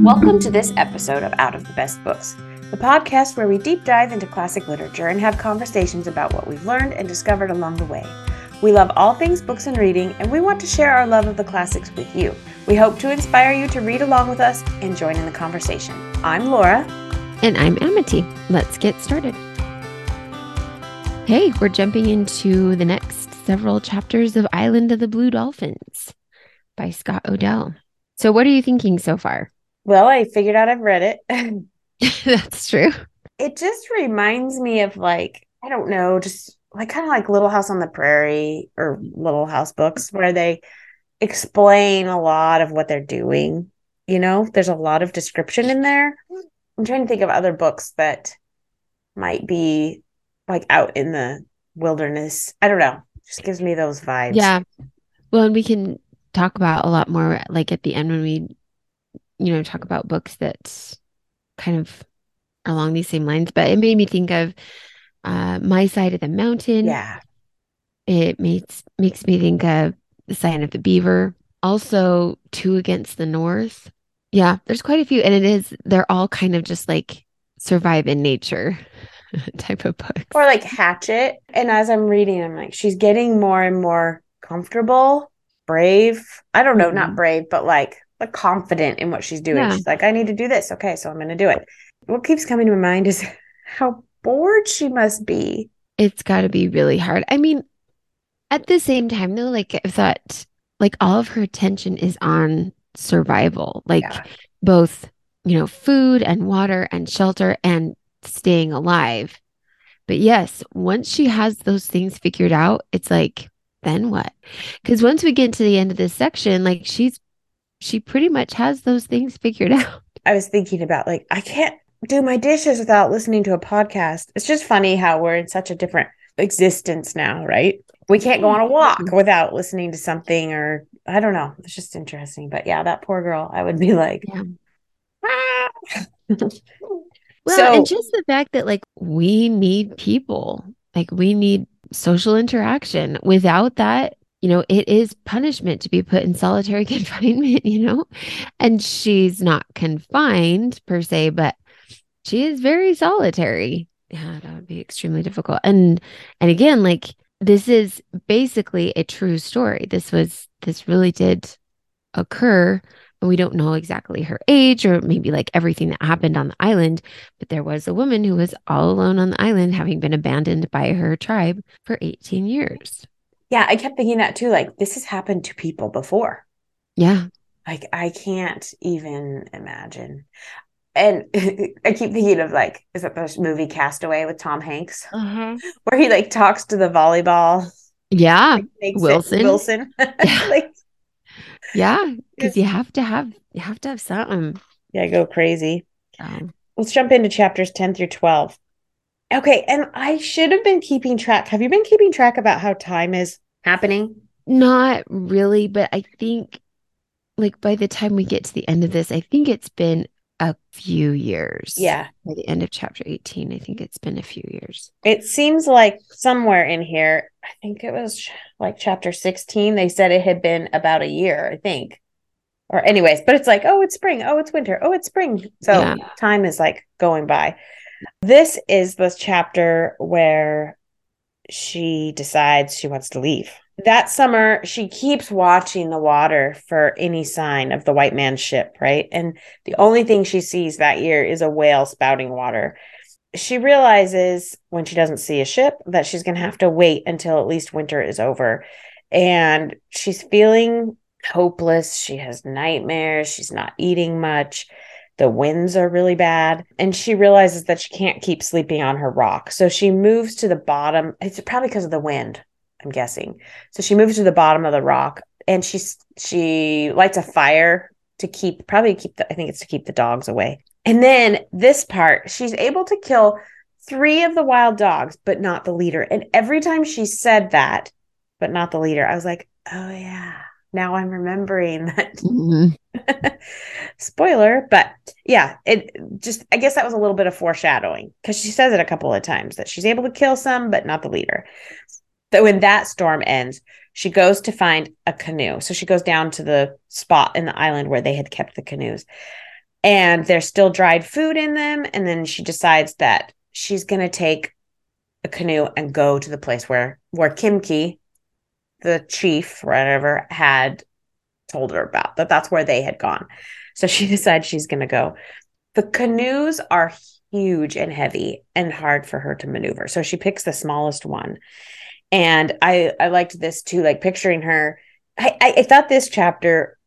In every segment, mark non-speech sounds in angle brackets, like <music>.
Welcome to this episode of Out of the Best Books, the podcast where we deep dive into classic literature and have conversations about what we've learned and discovered along the way. We love all things books and reading, and we want to share our love of the classics with you. We hope to inspire you to read along with us and join in the conversation. I'm Laura. And I'm Amity. Let's get started. Hey, we're jumping into the next several chapters of Island of the Blue Dolphins by Scott O'Dell. So, what are you thinking so far? Well, I figured out I've read it. <laughs> <laughs> That's true. It just reminds me of like, I don't know, just like kind of like Little House on the Prairie or Little House books where they explain a lot of what they're doing. You know, there's a lot of description in there. I'm trying to think of other books that might be like out in the wilderness. I don't know. Just gives me those vibes. Yeah. Well, and we can talk about a lot more like at the end when we, you know, talk about books that kind of along these same lines. But it made me think of uh, My Side of the Mountain. Yeah. It makes makes me think of The Sign of the Beaver. Also, Two Against the North. Yeah, there's quite a few, and it is they're all kind of just like survive in nature <laughs> type of books. Or like Hatchet. And as I'm reading, I'm like, she's getting more and more comfortable, brave. I don't know, Mhm. not brave, but like, like confident in what she's doing. Yeah. She's like, I need to do this. Okay, so I'm going to do it. What keeps coming to my mind is <laughs> how bored she must be. It's got to be really hard. I mean, at the same time, though, like I thought, like all of her attention is on survival, like Yeah. both, you know, food and water and shelter and staying alive. But yes, once she has those things figured out, it's like, then what? Because once we get to the end of this section, like she's, she pretty much has those things figured <laughs> out. I was thinking about like, I can't do my dishes without listening to a podcast. It's just funny how we're in such a different existence now, right? We can't go on a walk without listening to something or I don't know. It's just interesting. But yeah, that poor girl, I would be like, Yeah. "Ah." <laughs> Well, So- and just the fact that like we need people, like we need social interaction. Without that, you know, it is punishment to be put in solitary <laughs> confinement, you know? And she's not confined per se, but she is very solitary. Yeah, that would be extremely difficult. And and again, like this is basically a true story. This was this really did occur and we don't know exactly her age or maybe like everything that happened on the island but there was a woman who was all alone on the island having been abandoned by her tribe for 18 years yeah, I kept thinking that too. Like, this has happened to people before. yeah Like, I can't even imagine. And <laughs> I keep thinking of like, is it the movie Castaway with Tom Hanks, <laughs> where he like talks to the volleyball yeah it- Wilson. Wilson. <laughs> like, yeah because you have to have you have to have something yeah, go crazy. Um, Let's jump into chapters 10 through 12. Okay. And I should have been keeping track. Have you been keeping track about how time is happening? not really but i think like by the time we get to the end of this i think it's been a few years Yeah. by the end of chapter 18 i think it's been a few years It seems like somewhere in here, I think it was like chapter 16, they said it had been about a year, I think. Or, anyways, but it's like, oh, it's spring. Oh, it's winter. Oh, it's spring. So Yeah. time is like going by. This is the chapter where she decides she wants to leave. That summer, she keeps watching the water for any sign of the white man's ship, right? And the only thing she sees that year is a whale spouting water she realizes when she doesn't see a ship that she's going to have to wait until at least winter is over. And she's feeling hopeless. She has nightmares. She's not eating much. The winds are really bad. And she realizes that she can't keep sleeping on her rock. So she moves to the bottom. It's probably because of the wind, I'm guessing. So she moves to the bottom of the rock and she she lights a fire to keep probably keep the I think it's to keep the dogs away. And then this part, she's able to kill three of the wild dogs, but not the leader. And every time she said that, but not the leader, I was like, oh yeah, now I'm remembering that. Mhm. <laughs> Spoiler, but yeah, it just, I guess that was a little bit of foreshadowing because she says it a couple of times that she's able to kill some, but not the leader. So when that storm ends, she goes to find a canoe. So she goes down to the spot in the island where they had kept the canoes. and there's still dried food in them. And then she decides that she's going to take a canoe and go to the place where where Kimki, the chief, whatever, had told her about that. That's where they had gone. So she <laughs> decides she's going to go. The canoes are huge and heavy and hard for her to maneuver. So she picks the smallest one. And I I liked this too, like picturing her. I, I thought this chapter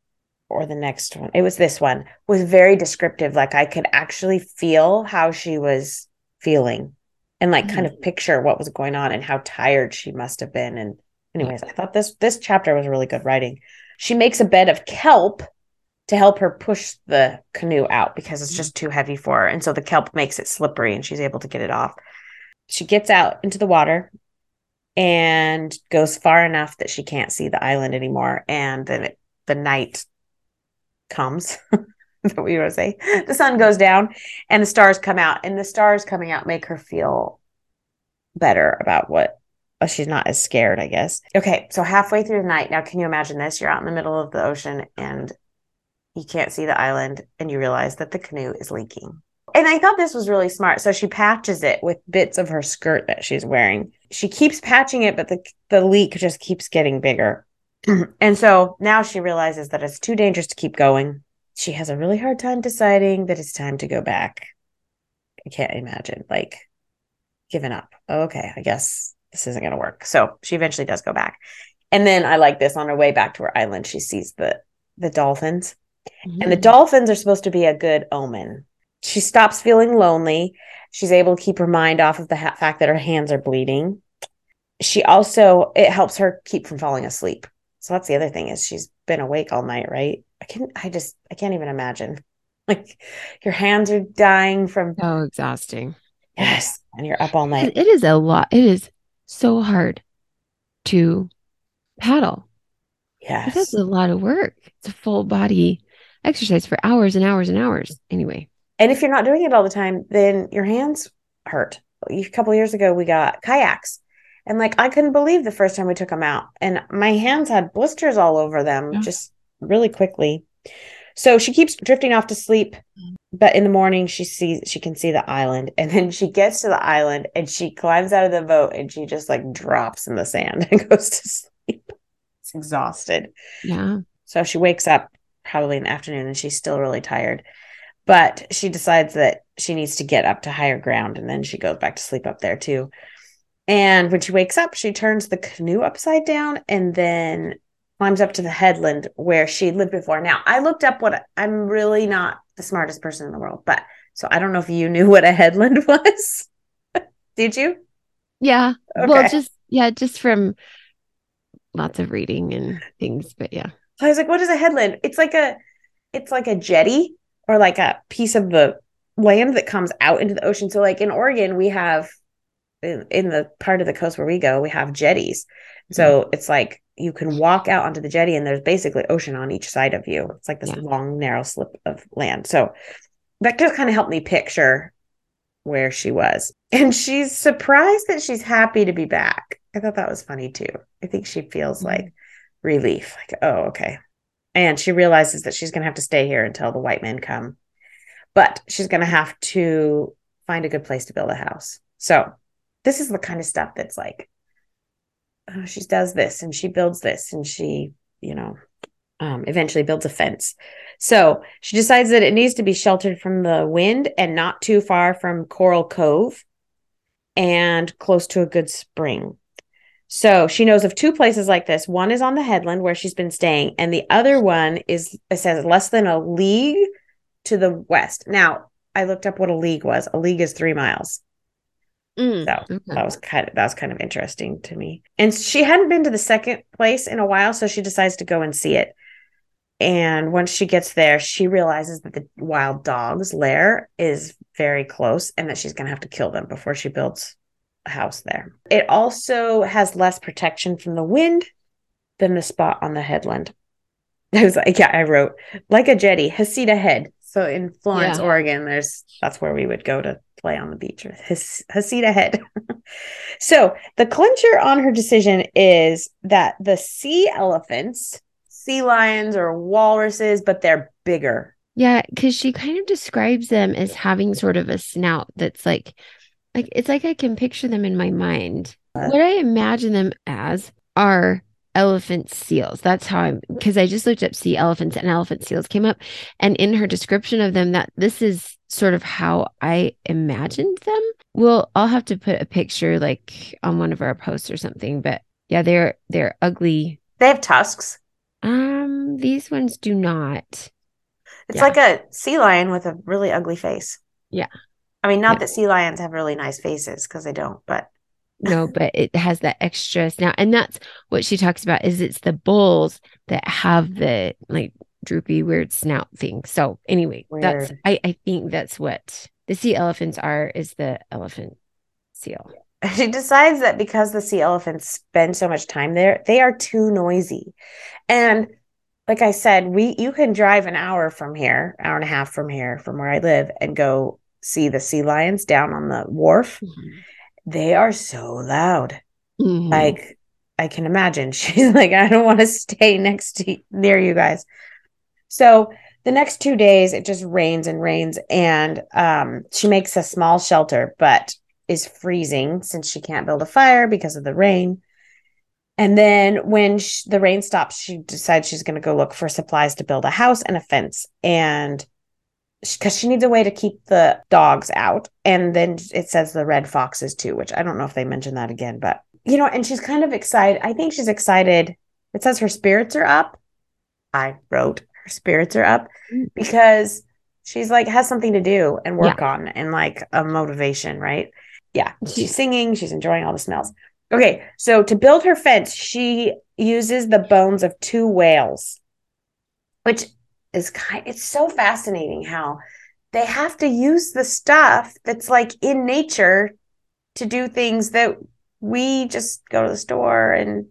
or the next one, it was this one, was very descriptive. Like I could actually feel how she was feeling and like mm-hmm. kind of picture what was going on and how tired she must have been. And anyways, I thought this this chapter was really good writing. She makes a bed of kelp to help her push the canoe out because it's just too heavy for her. And so the kelp makes it slippery and she's able to get it off. She gets out into the water and goes far enough that she can't see the island anymore. And then it, the night comes. <laughs> that we would say the sun goes down and the stars come out and the stars coming out make her feel better about what oh, she's not as scared i guess. Okay so halfway through the night now can you imagine this? You're out in the middle of the ocean and you can't see the island and you realize that the canoe is leaking. And i thought this was really smart. So she patches it with bits of her skirt that she's wearing. She keeps patching it but the the leak just keeps getting bigger. <clears throat> And so now she realizes that it's too dangerous to keep going. She has a really hard time deciding that it's time to go back. I can't imagine like giving up. Okay, I guess this isn't going to work. So she eventually does go back. And then I like this on her way back to her island, she sees the the dolphins. Mm-hmm. And the mm-hmm. dolphins are supposed to be a good omen. She stops feeling lonely. She's able to keep her mind off of the ha- fact that her hands are bleeding. She also it helps her keep from falling asleep. So that's the other thing is she's been awake all night, right? I can I just I can't even imagine. <laughs> Like your hands are dying from Oh, exhausting. Yes. And you're up all night. It is a lot. It is so hard to paddle. Yes. It's a lot of work. It's a full body exercise for hours and hours and hours. Anyway. And if you're not doing it all the time, then your hands hurt. A couple years ago, we got kayaks. And like I couldn't believe the first time we took them out. And my hands had blisters all over them yeah. just really quickly. So she keeps drifting off to sleep, mm-hmm. but in the morning she sees she can see the island, and then she gets to the island and she climbs out of the boat and she just like drops in the sand and <laughs> goes to sleep. It's exhausted. Yeah. So she wakes up probably in the afternoon and she's still really tired, but she decides that she needs to get up to higher ground and then she goes back to sleep up there too. And when she wakes up, she turns the canoe upside down and then climbs up to the headland where she lived before. Now, I looked up what I'm really not the smartest person in the world, but so I don't know if you <laughs> knew what a headland <laughs> was. Did you? Yeah. Okay. Well, just yeah, just from lots of reading and things, but yeah. I was like, what is a headland? It's like a it's like a jetty or like a piece of the land that comes out into the ocean. So like in Oregon, we have in, in the part of the coast where we go, we have jetties. So mm-hmm. it's like you can walk out onto the jetty and there's basically ocean on each side of you. It's like this yeah. long, narrow slip of land. So that just kind of helped me picture where she was. <laughs> And she's surprised that she's happy to be back. I thought that was funny too. I think she feels mm-hmm. like relief, like, oh, okay. And she realizes that she's going to have to stay here until the white men come. But she's going to have to find a good place to build a house. So, this is the kind of stuff that's like oh, she does this and she builds this and she, you know, um, eventually builds a fence. So she decides that it needs to be sheltered from the wind and not too far from Coral Cove and close to a good spring. So she knows of two places like this. One is on the headland where she's been staying, and the other one is it says less than a league to the west. Now, I looked up what a league was. A league is three miles. Mm, so okay. that was kind of that was kind of interesting to me. And she hadn't been to the second place in a while, so she decides to go and see it. And once she gets there, she realizes that the wild dog's lair is very close and that she's going to have to kill them before she builds a house there. It also has less protection from the wind than the spot on the headland. <laughs> I was like, yeah, I wrote like a jetty, Heceta Head. So in Florence, yeah. Oregon, there's that's where we would go to play on the beach with his Heceta Head. <laughs> so the clincher on her decision is that the sea elephants, sea lions or walruses, but they're bigger Yeah, because she kind of describes them as having sort of a snout that's like, like it's like I can picture them in my mind. Uh. What I imagine them as are elephant seals. That's how I'm because I just looked up sea elephants and elephant seals came up, and in her description of them, that this is sort of how I imagined them. Well, I'll have to put a picture like on one of our posts or something. But yeah, they're they're ugly. They have tusks. Um, these ones do not. It's Yeah. like a sea lion with a really ugly face. Yeah. I mean, not Yeah. that sea lions have really nice faces because they don't, but No, but it has that extra snout. And that's what she talks about is it's the bulls that have the like droopy weird snout thing. So anyway, that's I, I think that's what the sea elephants are is the elephant seal. she decides that because the sea elephants spend so much time there, they are too noisy. And like I said, we you can drive an hour from here, hour and a half from here, from where I live, and go see the sea lions down on the wharf. Mm-hmm. They are so loud. Mhm. Like I can imagine. <laughs> She's like, I don't want to stay next to near you guys. So the next two days it just rains and rains, and um, she makes a small shelter, but is freezing since she can't build a fire because of the rain. And then when sh- the rain stops, she decides she's going to go look for supplies to build a house and a fence, and because she needs a way to keep the dogs out. And then it says the red foxes too, which I don't know if they mentioned that again, but you know, and she's kind of excited. I think she's excited. It says her spirits are up. I wrote her spirits are up Mm. because she's like has something to do and work on and like a motivation, right? Yeah. She's singing, she's enjoying all the smells. Okay, so to build her fence, she uses the bones of two whales, which is kind it's so fascinating how they have to use the stuff that's like in nature to do things that we just go to the store and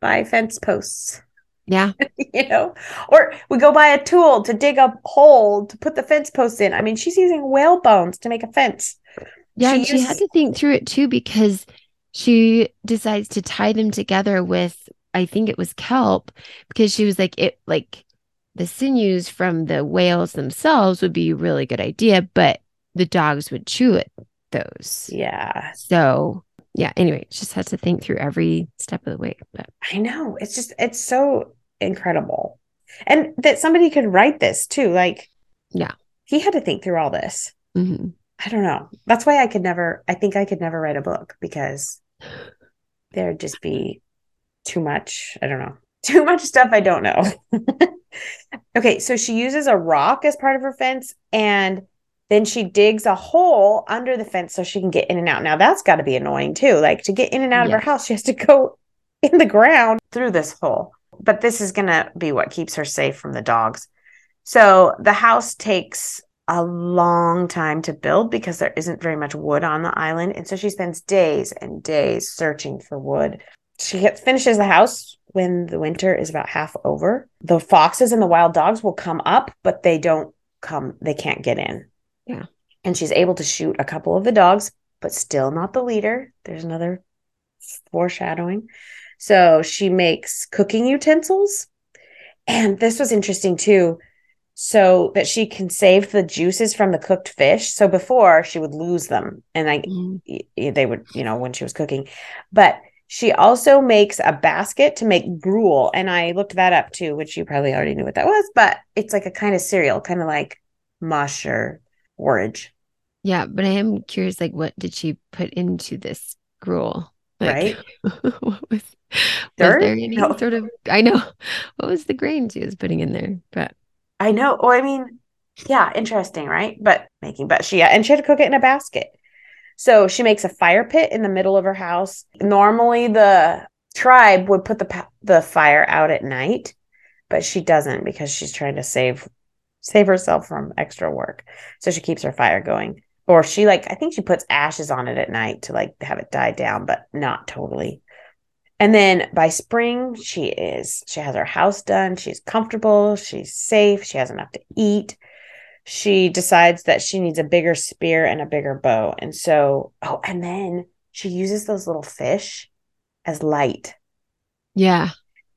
buy fence posts, Yeah. <laughs> you know, or we go buy a tool to dig a hole to put the fence posts in. I mean, she's using whale bones to make a fence. Yeah, She and she had to think through it too because she decides to tie them together with I think it was kelp because she was like it like the sinews from the whales themselves would be a really good idea, but the dogs would chew at those. Yeah. So yeah, anyway, just had to think through every step of the way. But I know. It's just it's so incredible. And that somebody could write this too. Like Yeah. He had to think through all this. mhm. I don't know. That's why I could never I think I could never write a book because there'd just be too much. I don't know. <laughs> Too much stuff I don't know. <laughs> okay, so she uses a rock as part of her fence and then she digs a hole under the fence so she can get in and out. Now that's got to be annoying too. Like to get in and out of her house, she has to go <laughs> in the ground through this hole. But this is going to be what keeps her safe from the dogs. So the house takes a long time to build because there isn't very much wood on the island. And so she spends days and days searching for wood. She gets, finishes the house when the winter is about half over. The foxes and the wild dogs will come up, but they don't come, they can't get in. Yeah. And she's able to shoot a couple of the dogs, but still not the leader. There's another foreshadowing. So she makes cooking utensils. And this was interesting too so that she can save the juices from the cooked fish. So before she would lose them and like Mhm. y- y- they would, you know, when she was cooking. But she also makes a basket to make gruel. And I looked that up too, which you probably already knew what that was, but it's like a kind of cereal, kind of like mush or porridge, Yeah, but I am curious like what did she put into this gruel? Like, right? <laughs> what was Dirt? was there any No. sort of I know <laughs> what was the grain she was putting in there? But I know. Well, I mean, yeah, interesting, right? But making, but she, and she had to cook it in a basket. So she makes a fire pit in the middle of her house. Normally, the tribe would put the the fire out at night, but she doesn't because she's trying to save save herself from extra work. So she keeps her fire going, or she like I think she puts ashes on it at night to like have it die down, but not totally. And then by spring, she is, she has her house done. She's comfortable. She's safe. She has enough to eat. She decides that she needs a bigger spear and a bigger bow. And so, oh, and then she uses those little fish as light. yeah,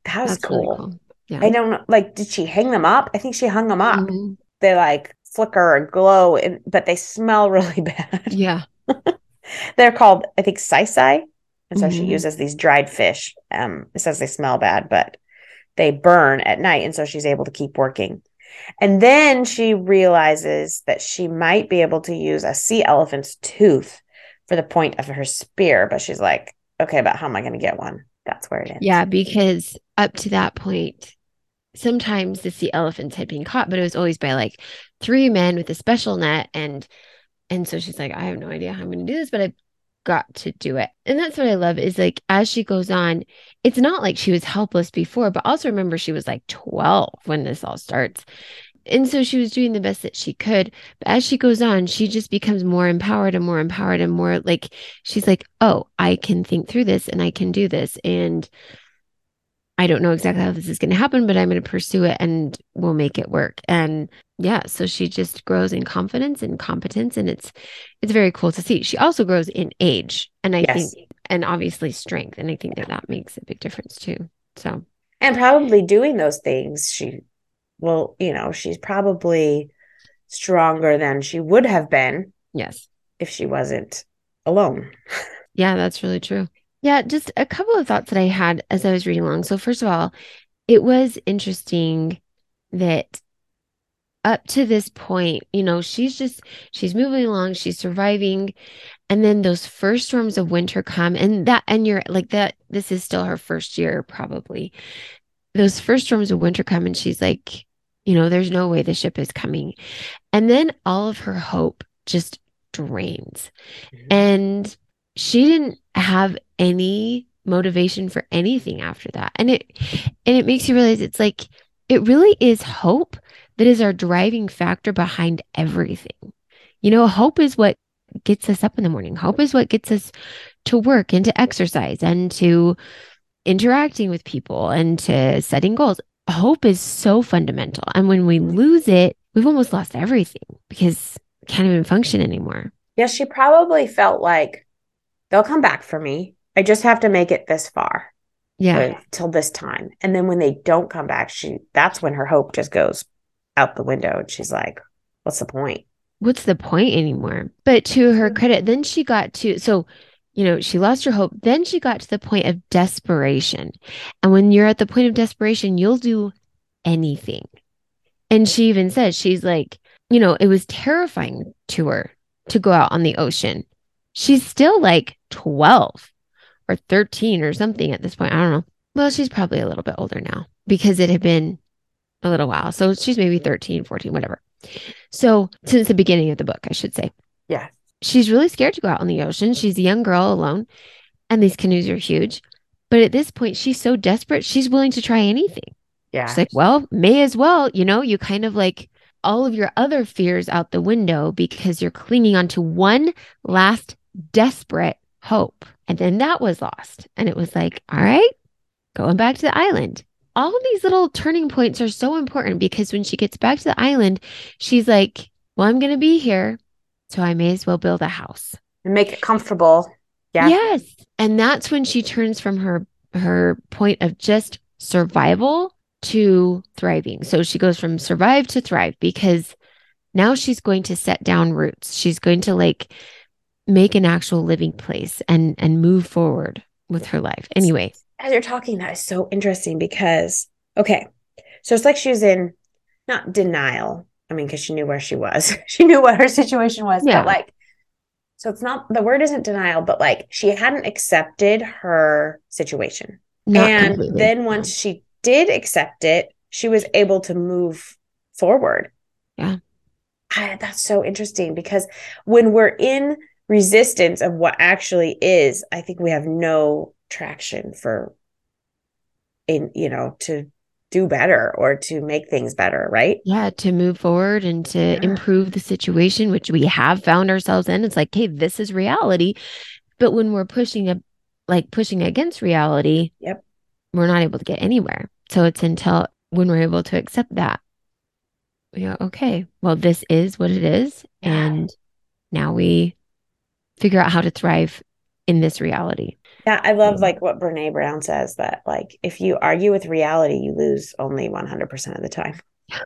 That was that's really cool. cool. Yeah. I don't know. Like, did she hang them up? I think she hung them up. Mhm. they like flicker and glow, and, but they smell <laughs> really bad. Yeah. <laughs> They're called, I think, sai sai. And so she Mhm. uses these dried fish. Um, it says they smell bad, but they burn at night. And so she's able to keep working. And then she realizes that she might be able to use a sea elephant's tooth for the point of her spear. But she's like, okay, but how am I going to get one? That's where it ends. Yeah, because up to that point, sometimes the sea elephants had been caught, but it was always by like three men with a special net. And and so she's like, I have no idea how I'm gonna do this, but I've got to do it. And that's what I love is like as she goes on, it's not like she was helpless before, but also remember she was like 12 when this all starts. And so she was doing the best that she could. But as she goes on, she just becomes more empowered and more empowered and more like she's like, oh, I can think through this and I can do this. And I don't know exactly how this is going to happen, but I'm going to pursue it and we'll make it work. And yeah, so she just grows in confidence and competence and it's it's very cool to see. She also grows in age and I Yes. think and obviously strength and I think that that makes a big difference too. So, And probably doing those things, she will, you know, she's probably stronger than she would have been yes. if she wasn't alone. <laughs> Yeah, that's really true. Yeah, just a couple of thoughts that I had as I was reading along. So, first of all, it was interesting that up to this point, you know, she's just she's moving along, she's surviving, and then those first storms of winter come, and that and you're like that. This is still her first year, probably. Those first storms of winter come, and she's like, you know, there's no way the ship is coming, and then all of her hope just drains mm-hmm. and she didn't have any motivation for anything after that. And it and it makes you realize it's like it really is hope that is our driving factor behind everything. You know hope is what gets us up in the morning. Hope is what gets us to work and to exercise and to interacting with people and to setting goals. Hope is so fundamental. And when we lose it we've almost lost everything because can't even function anymore. Yeah, she probably felt like they'll come back for me. I just have to make it this far yeah uh, till this time. And then when they don't come back, she that's when her hope just goes out the window. And she's like, what's the point? what's the point anymore? But to her credit, then she got to, so, you know, she lost her hope. Then she got to the point of desperation. And when you're at the point of desperation, you'll do anything. And she even says, she's like, you know, it was terrifying to her to go out on the ocean. She's still like 12 or 13 or something at this point. I don't know. Well, she's probably a little bit older now because it had been a little while. So she's maybe 13, 14, whatever. So since the beginning of the book, I should say, Yeah. she's really scared to go out on the ocean. She's a young girl alone, and these canoes are huge. But at this point, she's so desperate, she's willing to try anything. Yeah. She's like, well, may as well. You know, you kind of like all of your other fears out the window because you're clinging on to one last desperate hope. And then that was lost. And it was like, all right, going back to the island. All of these little turning points are so important because when she gets back to the island, she's like, well, I'm going to be here. So I may as well build a house. and make it comfortable. Yeah. Yes. And that's when she turns from her her point of just survival to thriving. So she goes from survive to thrive because now she's going to set down roots. She's going to like make an actual living place and and move forward with her life. Anyway, As you're talking, that is so interesting because okay. So it's like she was in not denial. I mean, because she knew where she was. <laughs> she knew what her situation was. Yeah. But like so it's not the word isn't denial, but like she hadn't accepted her situation. not and completely. then once she did accept it, she was able to move forward. Yeah. I, that's so interesting because when we're in resistance of what actually is, I think we have no traction for in you know to do better or to make things better, right? yeah, to move forward and to Yeah. improve the situation, which we have found ourselves in. It's like, hey, this is reality. But when we're pushing a like pushing against reality, Yep. we're not able to get anywhere. So it's until when we're able to accept that, we go, okay, well, this is what it is. Yeah. And now we figure out how to thrive in this reality. Yeah, I love like what Brene Brown says that like if you argue with reality, you lose only 100% of the time. <laughs>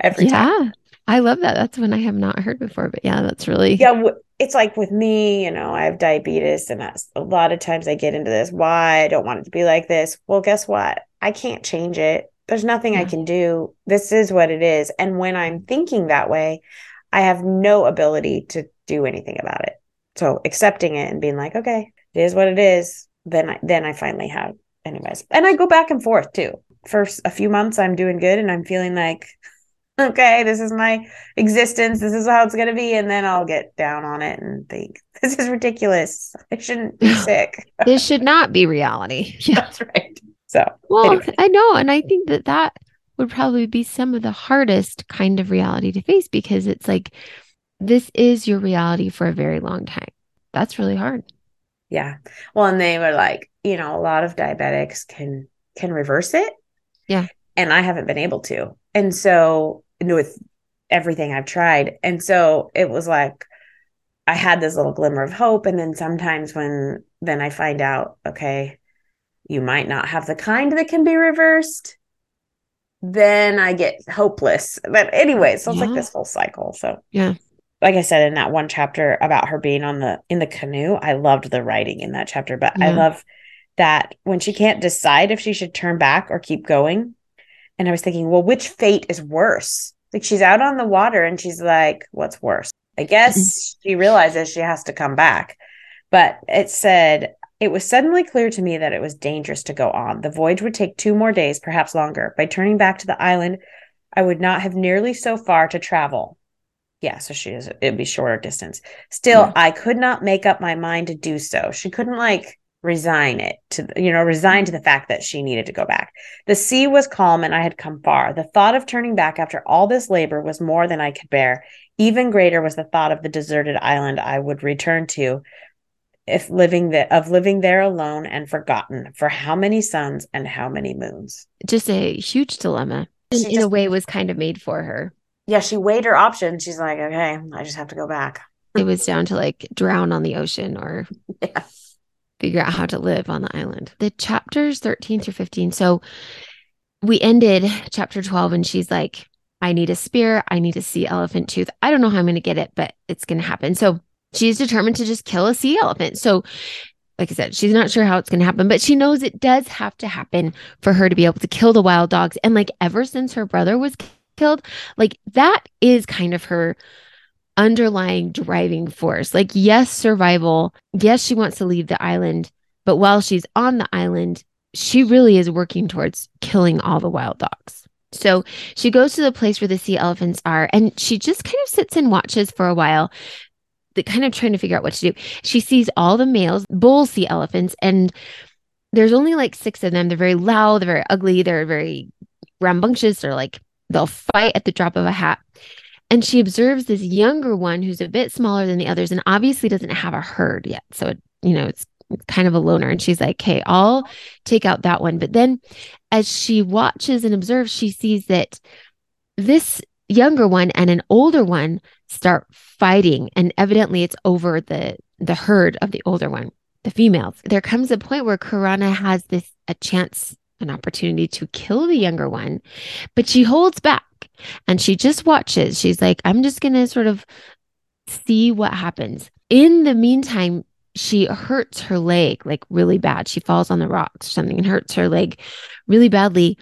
Every time. Yeah. I love that. That's one I have not heard before, but yeah, that's really yeah. It's like with me, you know, I have diabetes, and that's a lot of times I get into this. Why I don't want it to be like this. Well, guess what? I can't change it. There's nothing yeah. I can do. This is what it is. And when I'm thinking that way, I have no ability to do anything about it. So accepting it and being like, okay, it is what it is. Then I, then I finally have, anyways. And I go back and forth too. For a few months, I'm doing good and I'm feeling like, <laughs> okay, this is my existence. This is how it's going to be. And then I'll get down on it and think, <laughs> this is ridiculous. I shouldn't be <laughs> sick. this should not be reality. Yeah. That's right. So, well, anyway. I know. And I think that that would probably be some of the hardest kind of reality to face because it's like, this is your reality for a very long time. That's really hard. Yeah. Well, and they were like, you know, a lot of diabetics can can reverse it. Yeah. And I haven't been able to. And so with everything I've tried. And so it was like I had this little glimmer of hope. And then sometimes when then I find out, okay, you might not have the kind that can be reversed then I get hopeless. But anyway, so it's yeah. like this whole cycle. So yeah. Like I said in that one chapter about her being on the in the canoe, I loved the writing in that chapter, but yeah. I love that when she can't decide if she should turn back or keep going. And I was thinking, well, which fate is worse? Like she's out on the water and she's like, what's worse? I guess mm-hmm. she realizes she has to come back. But it said, it was suddenly clear to me that it was dangerous to go on. The voyage would take two more days, perhaps longer. By turning back to the island, I would not have nearly so far to travel. Yeah, so she is it'd be shorter distance. Still, yeah. I could not make up my mind to do so. She couldn't like resign it to you know resign to the fact that she needed to go back the sea was calm and i had come far the thought of turning back after all this labor was more than i could bear even greater was the thought of the deserted island i would return to if living there of living there alone and forgotten for how many suns and how many moons just a huge dilemma in, in a way was kind of made for her yeah she weighed her options she's like okay i just have to go back it was down to like drown on the ocean or <laughs> yeah. figure out how to live on the island the chapters 13 through 15 so we ended chapter 12 and she's like i need a spear i need to sea elephant tooth i don't know how i'm going to get it but it's going to happen so she's determined to just kill a sea elephant. So, like I said, she's not sure how it's going to happen, but she knows it does have to happen for her to be able to kill the wild dogs. And like ever since her brother was killed, like that is kind of her underlying driving force. Like, yes, survival. Yes, she wants to leave the island, but while she's on the island, she really is working towards killing all the wild dogs. So she goes to the place where the sea elephants are and she just kind of sits and watches for a while kind of trying to figure out what to do. She sees all the males, bull sea elephants, and there's only like six of them. They're very loud, they're very ugly, they're very rambunctious. They're like they'll fight at the drop of a hat. And she observes this younger one who's a bit smaller than the others and obviously doesn't have a herd yet. So, it, you know, it's kind of a loner. And she's like, okay, I'll take out that one. But then as she watches and observes, she sees that this younger one and an older one start fighting and evidently it's over the the herd of the older one the females there comes a point where Karana has this a chance an opportunity to kill the younger one but she holds back and she just watches. She's like i'm just going to sort of see what happens. In the meantime she hurts her leg like really bad. She falls on the rocks or something and hurts her leg really badly.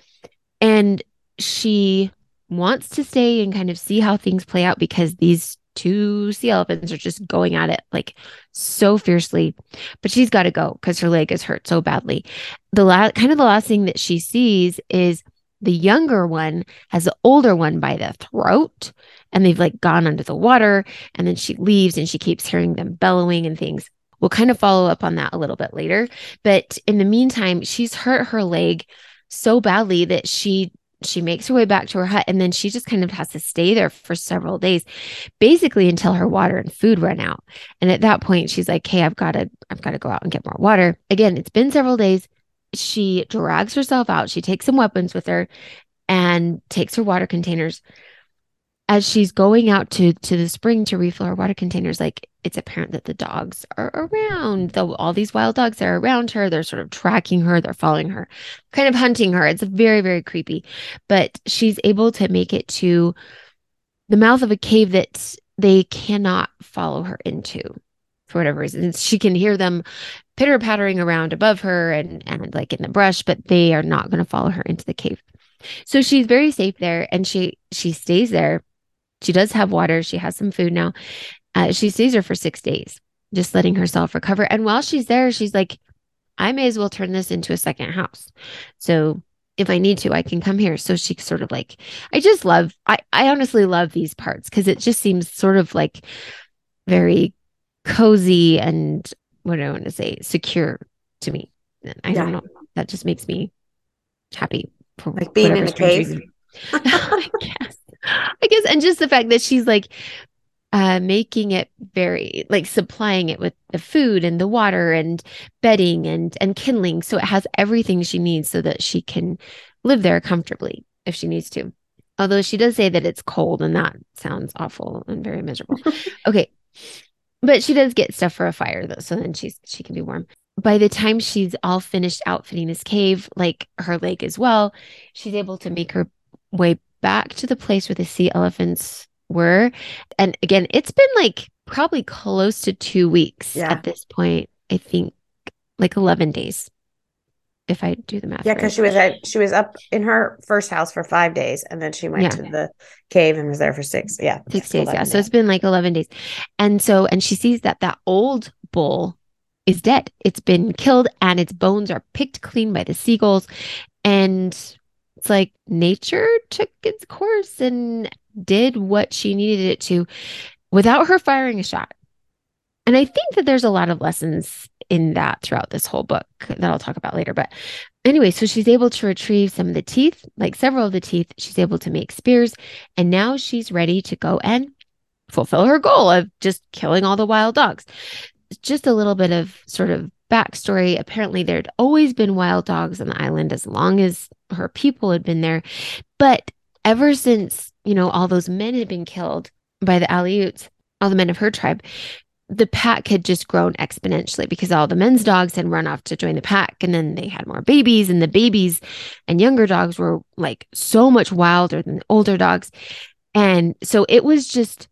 And she wants to stay and kind of see how things play out because these two sea elephants are just going at it like so fiercely. But she's got to go because her leg is hurt so badly. The last kind of the last thing that she sees is the younger one has the older one by the throat and they've like gone under the water and then she leaves and she keeps hearing them bellowing and things. We'll kind of follow up on that a little bit later. But in the meantime she's hurt her leg so badly that she she makes her way back to her hut and then she just kind of has to stay there for several days basically until her water and food run out. And at that point she's like hey i've got to i've got to go out and get more water. Again it's been several days. She drags herself out. She takes some weapons with her and takes her water containers as she's going out to to the spring to refill her water containers like it's apparent that the dogs are around though all these wild dogs are around her they're sort of tracking her they're following her kind of hunting her it's very very creepy but she's able to make it to the mouth of a cave that they cannot follow her into for whatever reason. She can hear them pitter pattering around above her and, and like in the brush, but they are not going to follow her into the cave. So she's very safe there and she she stays there. She does have water. She has some food now. Uh, she stays there for six days, just letting herself recover. And while she's there, she's like, I may as well turn this into a second house. So if I need to, I can come here. So she sort of like, I just love, I, I honestly love these parts because it just seems sort of like very cozy and what do I want to say, secure to me. I yeah. don't know. That just makes me happy. For like being in a cave. <laughs> I guess. I guess. And just the fact that she's like, uh, making it very like supplying it with the food and the water and bedding and and kindling so it has everything she needs so that she can live there comfortably if she needs to although she does say that it's cold and that sounds awful and very miserable <laughs> okay but she does get stuff for a fire though so then she's she can be warm by the time she's all finished outfitting this cave like her lake as well she's able to make her way back to the place where the sea elephants were. And again, it's been like probably close to two weeks yeah. at this point. I think like 11 days if I do the math. Yeah, because right. she was at she was up in her first house for five days, and then she went yeah. to the cave and was there for six. Yeah, six days. Yeah, days. so it's been like eleven days, and so and she sees that that old bull is dead. It's been killed, and its bones are picked clean by the seagulls, and it's like nature took its course and did what she needed it to without her firing a shot. And I think that there's a lot of lessons in that throughout this whole book that I'll talk about later. But anyway, so she's able to retrieve some of the teeth, like several of the teeth. She's able to make spears. And now she's ready to go and fulfill her goal of just killing all the wild dogs. Just a little bit of sort of backstory. Apparently, there'd always been wild dogs on the island as long as her people had been there. But ever since you know, all those men had been killed by the Aleuts, all the men of her tribe, the pack had just grown exponentially because all the men's dogs had run off to join the pack and then they had more babies and the babies and younger dogs were like so much wilder than the older dogs and so it was just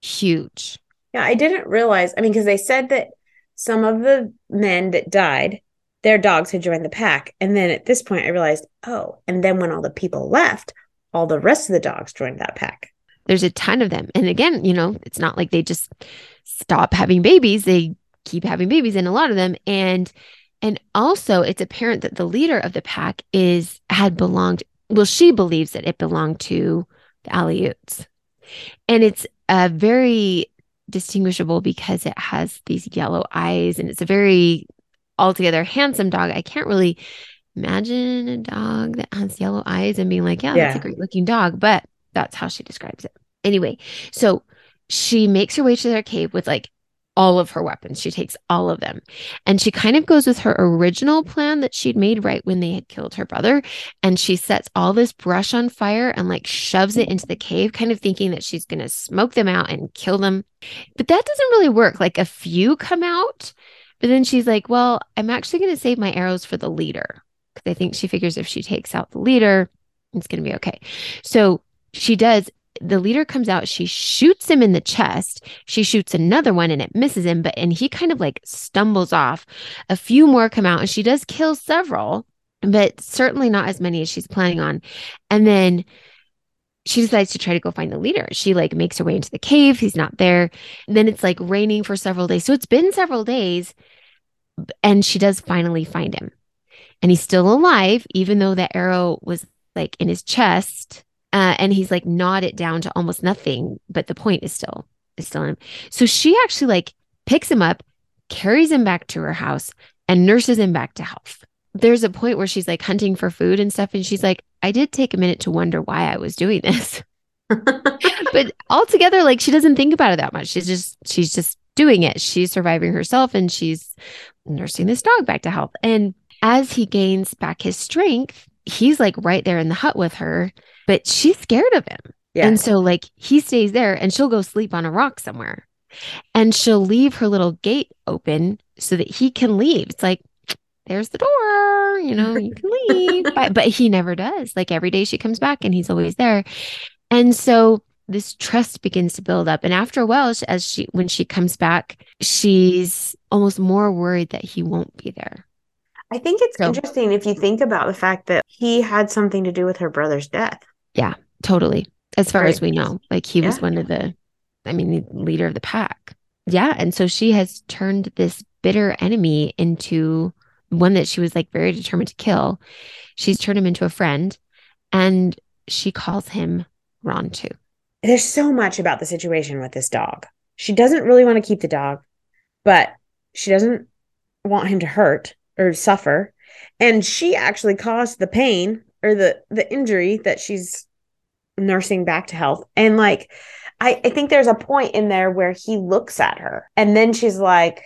huge yeah i didn't realize i mean because they said that some of the men that died their dogs had joined the pack and then at this point i realized oh and then when all the people left all the rest of the dogs joined that pack. There's a ton of them. And again, you know, it's not like they just stop having babies. They keep having babies in a lot of them. And and also it's apparent that the leader of the pack is had belonged, well, she believes that it belonged to the Aleuts. And it's a very distinguishable because it has these yellow eyes and it's a very altogether handsome dog. I can't really imagine a dog that has yellow eyes and being like, yeah, yeah, that's a great looking dog. But that's how she describes it. Anyway, so she makes her way to their cave with like all of her weapons. She takes all of them. And she kind of goes with her original plan that she'd made right when they had killed her brother. And she sets all this brush on fire and like shoves it into the cave, kind of thinking that she's going to smoke them out and kill them. But that doesn't really work. Like a few come out. But then she's like, well, I'm actually going to save my arrows for the leader because I think she figures if she takes out the leader, it's going to be okay. So she does. The leader comes out, she shoots him in the chest. She shoots another one and it misses him, but and he kind of like stumbles off. A few more come out and she does kill several, but certainly not as many as she's planning on. And then she decides to try to go find the leader. She like makes her way into the cave. He's not there. And then it's like raining for several days. So it's been several days and she does finally find him and he's still alive, even though that arrow was like in his chest. Uh, and he's like gnawed it down to almost nothing, but the point is still is still in him. So she actually like picks him up, carries him back to her house, and nurses him back to health. There's a point where she's like hunting for food and stuff, and she's like, I did take a minute to wonder why I was doing this. <laughs> <laughs> but altogether, like she doesn't think about it that much. She's just she's just doing it. She's surviving herself and she's nursing this dog back to health. And as he gains back his strength, he's like right there in the hut with her, but she's scared of him. Yeah. And so, like, he stays there and she'll go sleep on a rock somewhere. And she'll leave her little gate open so that he can leave. It's like, there's the door, you know, you can <laughs> leave. but, but he never does. Like, every day she comes back and he's always there. And so this trust begins to build up and after a while as she when she comes back she's almost more worried that he won't be there I think it's So- interesting if you think about the fact that he had something to do with her brother's death. Totally as far Right. as we know like he was one of the i mean the leader of the pack yeah and so she has turned this bitter enemy into one that she was like very determined to kill she's turned him into a friend and she calls him Rontu. There's so much about the situation with this dog. She doesn't really want to keep the dog, but she doesn't want him to hurt or suffer. And she actually caused the pain or the the injury that she's nursing back to health. And like I, I think there's a point in there where he looks at her and then she's like,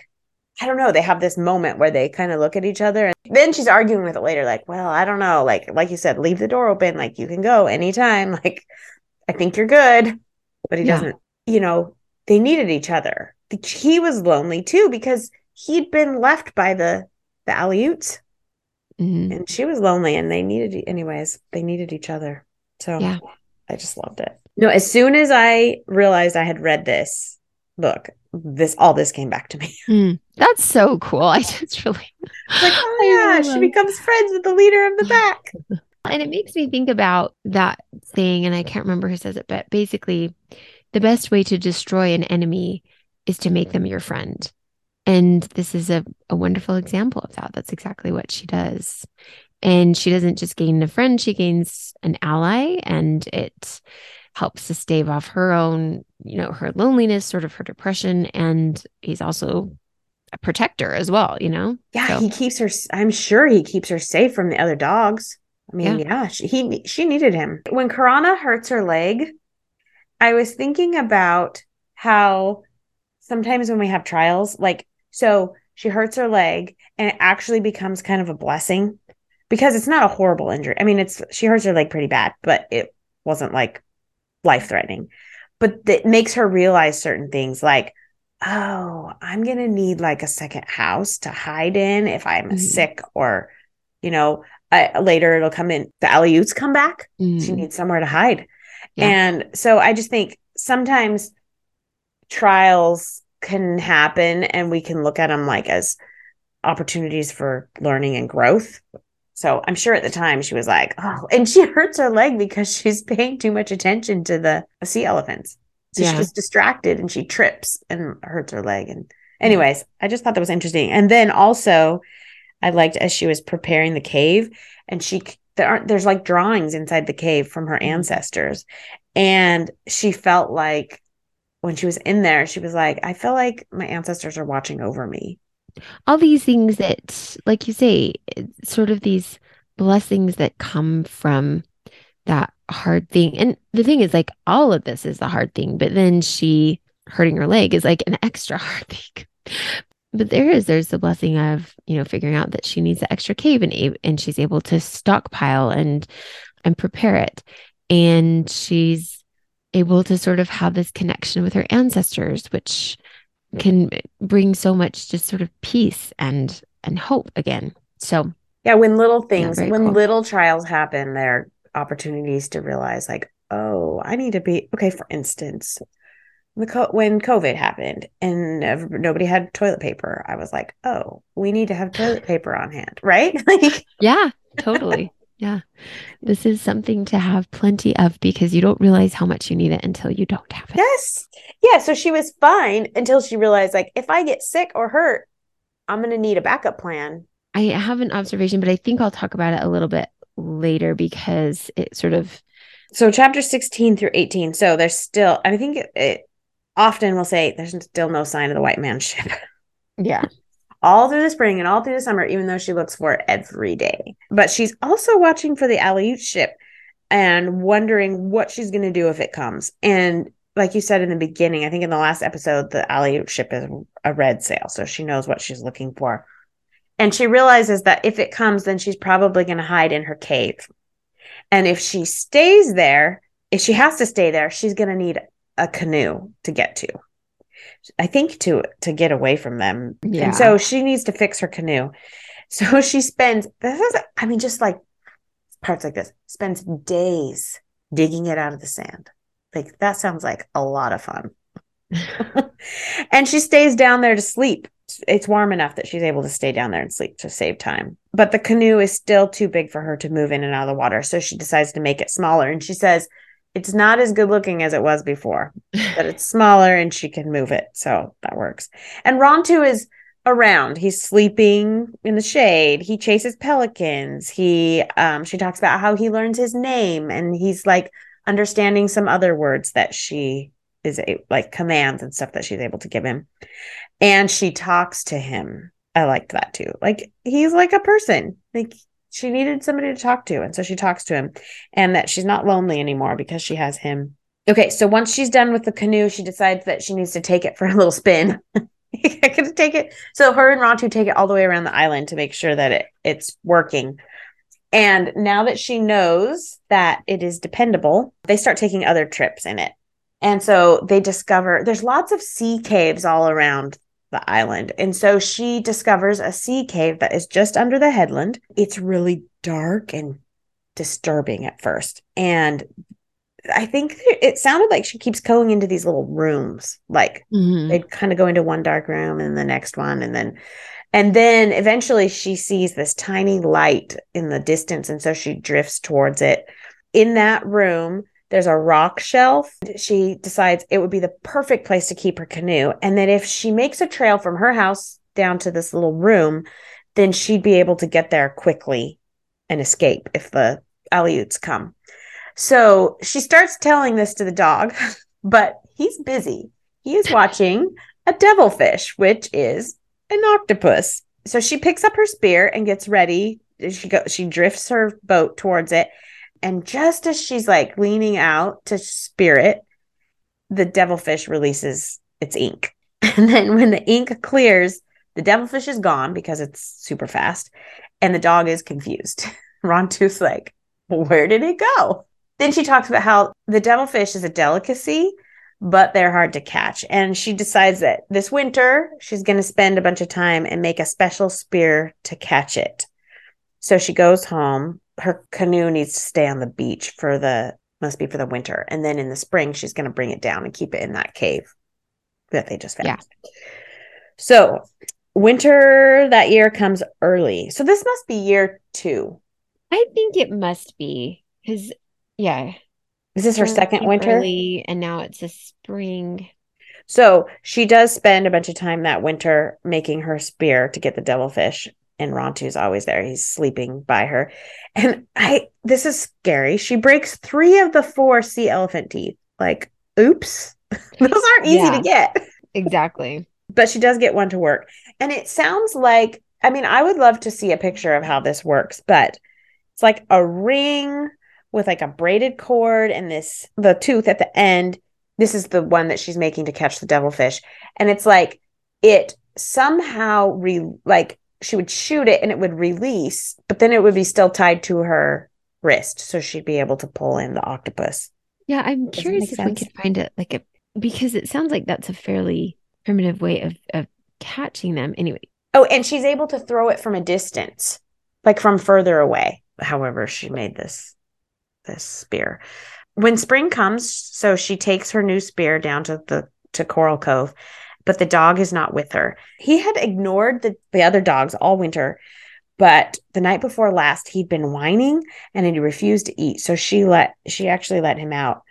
I don't know. They have this moment where they kind of look at each other and then she's arguing with it later, like, well, I don't know. Like, like you said, leave the door open. Like you can go anytime. <laughs> Like, I think you're good. But he Yeah. doesn't, you know, they needed each other. He was lonely too because he'd been left by the the Aleuts Mhm. and she was lonely and they needed anyways, they needed each other. So Yeah. I just loved it. No, as soon as I realized I had read this book, this all this came back to me. <laughs> Mm. that's so cool i <laughs> just really like, oh yeah, she becomes friends with the leader of the <laughs> pack. And it makes me think about that thing, and I can't remember who says it, but basically, the best way to destroy an enemy is to make them your friend. And this is a, a wonderful example of that. That's exactly what she does. And she doesn't just gain a friend, she gains an ally, and it helps to stave off her own, you know, her loneliness, sort of her depression. And he's also a protector as well, you know? Yeah, So- he keeps her. I'm sure he keeps her safe from the other dogs. I mean, yeah, she, he she needed him. When Karana hurts her leg, I was thinking about how sometimes when we have trials, like so she hurts her leg and it actually becomes kind of a blessing because it's not a horrible injury. I mean, it's she hurts her leg pretty bad, but it wasn't like life threatening. But it makes her realize certain things like oh, I'm going to need like a second house to hide in if I'm Mhm. sick or, you know, I, later it'll come in. The Aleuts come back. She Mm, needs somewhere to hide. Yeah. And so I just think sometimes trials can happen and we can look at them like as opportunities for learning and growth. So I'm sure at the time she was like, oh, <laughs> and she hurts her leg because she's paying too much attention to the sea elephants. So Yeah. she gets distracted and she trips and hurts her leg. And anyways, I just thought that was interesting. And then also, I liked as she was preparing the cave, and she there aren't there's like drawings inside the cave from her Mhm. ancestors, and she felt like when she was in there, she was like, I feel like my ancestors are watching over me. all these things that, like you say, sort of these blessings that come from that hard thing. And the thing is, like, all of this is the hard thing, but then she hurting her leg is like an extra <laughs> hard thing. But there is, there's the blessing of, you know, figuring out that she needs the extra cave and, and she's able to stockpile and, and prepare it. And she's able to sort of have this connection with her ancestors, which can bring so much just sort of peace and and hope again. So Yeah, when little things, very when cool. little trials happen, there are opportunities to realize, like, oh, I need to be okay. For instance, the when COVID happened and nobody had toilet paper, I was like, oh, we need to have toilet <sighs> paper on hand, right? <laughs> like, yeah, totally. Yeah. This is something to have plenty of because you don't realize how much you need it until you don't have it. yes, yeah. So she was fine until she realized, like, if I get sick or hurt, I'm gonna need a backup plan. I have an observation, but I think I'll talk about it a little bit later because it sort of So chapter 16 through 18. So there's still, I think it, it often will say there's still no sign of the white man's ship. yeah. <laughs> all through the spring and all through the summer, even though she looks for it every day. But she's also watching for the Aleut ship and wondering what she's going to do if it comes. And like you said in the beginning, I think in the last episode, the Aleut ship is a red sail. So she knows what she's looking for. And she realizes that if it comes, then she's probably going to hide in her cave. And if she stays there, if she has to stay there, she's going to need a canoe to get to. I think to to get away from them. Yeah. And so she needs to fix her canoe. <laughs> So she spends this is I mean just like parts like this, spends days digging it out of the sand. Like that sounds like a lot of fun. <laughs> and she stays down there to sleep. It's warm enough that she's able to stay down there and sleep to save time. But the canoe is still too big for her to move in and out of the water. So she decides to make it smaller. And she says, it's not as good looking as it was before, but it's smaller and she can move it. So that works. And Rontu is around. He's sleeping in the shade. He chases pelicans. He um she talks about how he learns his name and he's like understanding some other words that she is a, like commands and stuff that she's able to give him. And she talks to him. I liked that too. Like he's like a person. Like she needed somebody to talk to. And so she talks to him and that she's not lonely anymore because she has him. Okay. So once she's done with the canoe, she decides that she needs to take it for a little spin. <laughs> I could take it. So her and Rontu take it all the way around the island to make sure that it, it's working. And now that she knows that it is dependable, they start taking other trips in it. And so they discover there's lots of sea caves all around the island. And so she discovers a sea cave that is just under the headland. It's really dark and disturbing at first. And I think it sounded like she keeps going into these little rooms. Like mm-hmm. they'd kind of go into one dark room and the next one and then and then eventually she sees this tiny light in the distance and so she drifts towards it. In that room, there's a rock shelf. She decides it would be the perfect place to keep her canoe and that if she makes a trail from her house down to this little room, then she'd be able to get there quickly and escape if the Aleuts come. So she starts telling this to the dog, <laughs> but he's busy. He is watching a devilfish, which is an octopus. So she picks up her spear and gets ready. She go she drifts her boat towards it. And just as she's like leaning out to spear it, the devilfish releases its ink. <laughs> And then when the ink clears, the devilfish is gone because it's super fast. And the dog is confused. Ron <laughs> Rontu's like, where did it go? Then she talks about how the devilfish is a delicacy, but they're hard to catch. And she decides that this winter she's going to spend a bunch of time and make a special spear to catch it. So she goes home. Her canoe needs to stay on the beach for the must be for the winter. And then in the spring, she's going to bring it down and keep it in that cave that they just found. Yeah. So winter that year comes early. So this must be year two. I think it must be because yeah. This is this her second winter? Early, and now it's a spring. So she does spend a bunch of time that winter making her spear to get the devilfish. And Rontu's always there. He's sleeping by her. And I this is scary. She breaks three of the four sea elephant teeth. Like, oops. <laughs> Those aren't easy yeah, to get. exactly. But she does get one to work. And it sounds like, I mean, I would love to see a picture of how this works, but it's like a ring with like a braided cord and this the tooth at the end. This is the one that she's making to catch the devilfish. And it's like it somehow re like she would shoot it and it would release, but then it would be still tied to her wrist. So she'd be able to pull in the octopus. Yeah, I'm Does curious if sense? we could find it like a because it sounds like that's a fairly primitive way of, of catching them. Anyway. Oh, and she's able to throw it from a distance, like from further away. However, she made this this spear. When spring comes, so she takes her new spear down to the to Coral Cove, but the dog is not with her. He had ignored the, the other dogs all winter, but the night before last he'd been whining and he refused to eat. So she let she actually let him out.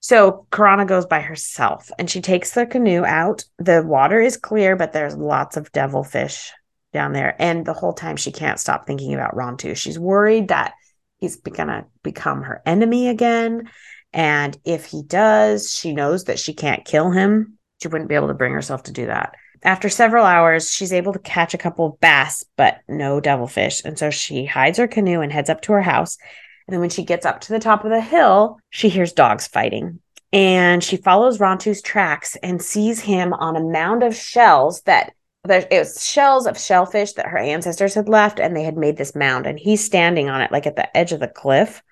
So Karana goes by herself and she takes the canoe out. The water is clear, but there's lots of devilfish down there. And the whole time she can't stop thinking about Rontu. She's worried that he's to become her enemy again. And if he does, she knows that she can't kill him. She wouldn't be able to bring herself to do that. After several hours, she's able to catch a couple of bass, but no devilfish. And so she hides her canoe and heads up to her house. And then when she gets up to the top of the hill, she hears dogs fighting. And she follows Rontu's tracks and sees him on a mound of shells that there, it was shells of shellfish that her ancestors had left, and they had made this mound. And he's standing on it, like at the edge of the cliff.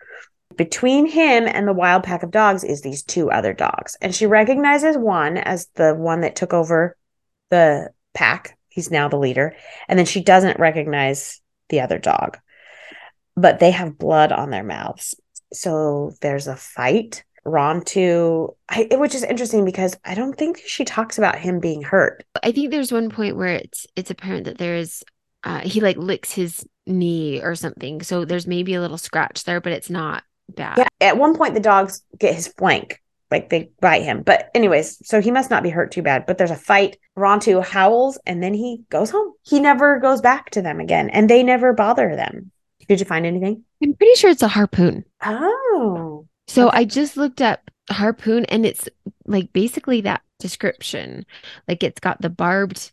Between him and the wild pack of dogs is these two other dogs. And she recognizes one as the one that took over the pack. He's now the leader. And then she doesn't recognize the other dog, but they have blood on their mouths. So there's a fight. Rontu, I, which is interesting because I don't think she talks about him being hurt. I think there's one point where it's it's apparent that there's uh, he like licks his knee or something. So there's maybe a little scratch there, but it's not bad. Yeah, at one point the dogs get his flank, like they bite him. But anyways, so he must not be hurt too bad. But there's a fight. Rontu howls and then he goes home. He never goes back to them again, and they never bother them. Did you find anything? I'm pretty sure it's a harpoon. Oh. So okay. I just looked up harpoon and it's like basically that description. Like it's got the barbed